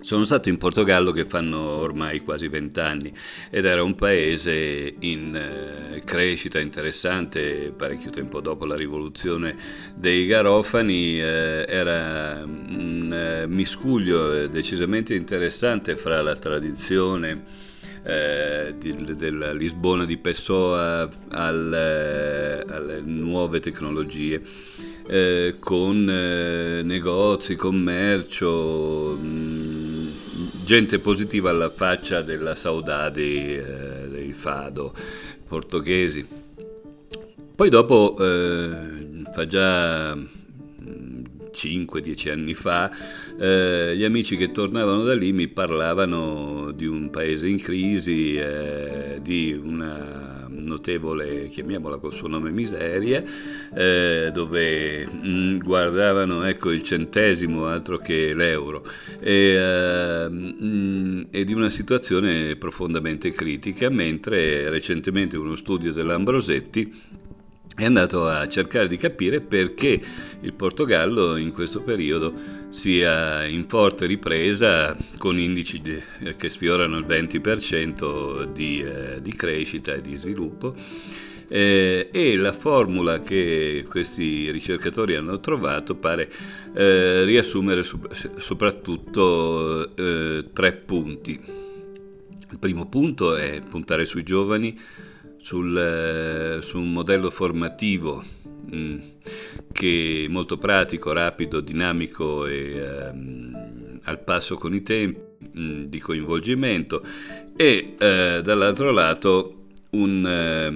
Sono stato in Portogallo che fanno ormai quasi vent'anni ed era un paese in eh, crescita interessante, parecchio tempo dopo la rivoluzione dei Garofani, eh, era un eh, miscuglio decisamente interessante fra la tradizione eh, della Lisbona di Pessoa al, eh, alle nuove tecnologie. Eh, con eh, negozi, commercio, mh, mm, gente positiva alla faccia della saudade eh, dei fado portoghesi. Poi dopo, eh, fa già 5-10 anni fa, eh, gli amici che tornavano da lì mi parlavano di un paese in crisi, eh, di una notevole, chiamiamola col suo nome, miseria, eh, dove mh, mm, guardavano ecco, il centesimo altro che l'euro. E, mh, mm, e di una situazione profondamente critica, mentre recentemente uno studio dell'Ambrosetti è andato a cercare di capire perché il Portogallo in questo periodo sia in forte ripresa con indici che sfiorano il 20% di, eh, di crescita e di sviluppo. Eh, e la formula che questi ricercatori hanno trovato pare eh, riassumere su, soprattutto eh, tre punti. Il primo punto è puntare sui giovani, sul, eh, su un modello formativo mm, che è molto pratico, rapido, dinamico e ehm, al passo con i tempi mh, mm, di coinvolgimento e eh, dall'altro lato un, eh,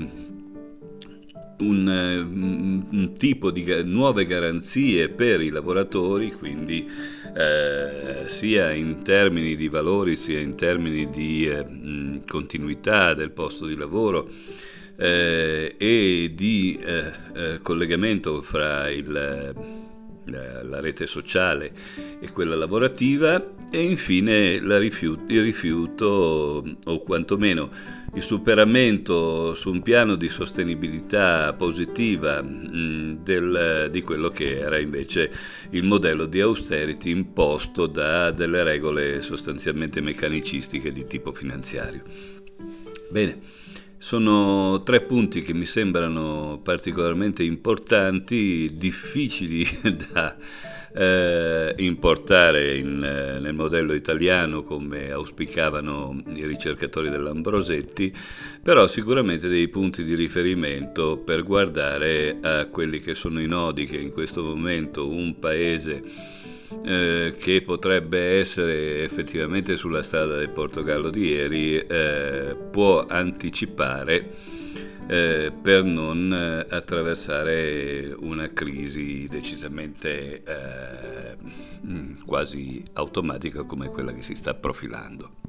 un, eh, un, tipo di nuove garanzie per i lavoratori, quindi eh, sia in termini di valori sia in termini di eh, continuità del posto di lavoro eh, e di eh, eh, collegamento fra il la rete sociale e quella lavorativa e infine rifiuto, il rifiuto o quantomeno il superamento su un piano di sostenibilità positiva mh, del, di quello che era invece il modello di austerity imposto da delle regole sostanzialmente meccanicistiche di tipo finanziario. Bene, sono tre punti che mi sembrano particolarmente importanti, difficili da eh, importare in, eh, nel modello italiano come auspicavano i ricercatori dell'Ambrosetti, però sicuramente dei punti di riferimento per guardare a quelli che sono i nodi che in questo momento un paese eh, che potrebbe essere effettivamente sulla strada del Portogallo di ieri eh, può anticipare eh, per non eh, attraversare una crisi decisamente eh, mm, quasi automatica come quella che si sta profilando.